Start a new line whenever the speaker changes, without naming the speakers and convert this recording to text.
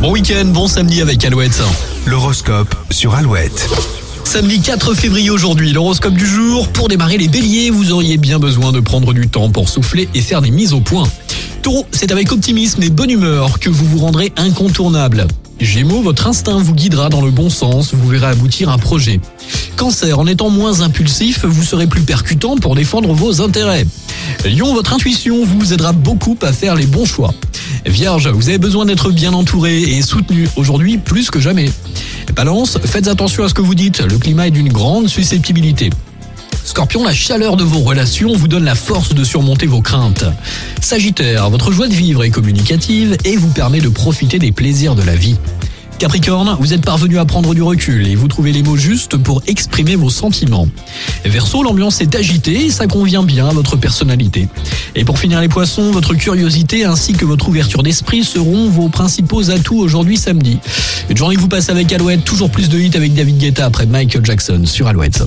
Bon week-end, bon samedi avec Alouette.
L'horoscope sur Alouette.
Samedi 4 février aujourd'hui, l'horoscope du jour. Pour démarrer les béliers, vous auriez bien besoin de prendre du temps pour souffler et faire des mises au point. Taureau, c'est avec optimisme et bonne humeur que vous vous rendrez incontournable. Gémeaux, votre instinct vous guidera dans le bon sens, vous verrez aboutir un projet. Cancer, en étant moins impulsif, vous serez plus percutant pour défendre vos intérêts. Lion, votre intuition vous aidera beaucoup à faire les bons choix. Vierge, vous avez besoin d'être bien entouré et soutenu aujourd'hui plus que jamais. Balance, faites attention à ce que vous dites, le climat est d'une grande susceptibilité. Scorpion, la chaleur de vos relations vous donne la force de surmonter vos craintes. Sagittaire, votre joie de vivre est communicative et vous permet de profiter des plaisirs de la vie. Capricorne, vous êtes parvenu à prendre du recul et vous trouvez les mots justes pour exprimer vos sentiments. Verseau, l'ambiance est agitée et ça convient bien à votre personnalité. Et pour finir les poissons, votre curiosité ainsi que votre ouverture d'esprit seront vos principaux atouts aujourd'hui samedi. Une journée que vous passez avec Alouette, toujours plus de hits avec David Guetta après Michael Jackson sur Alouette.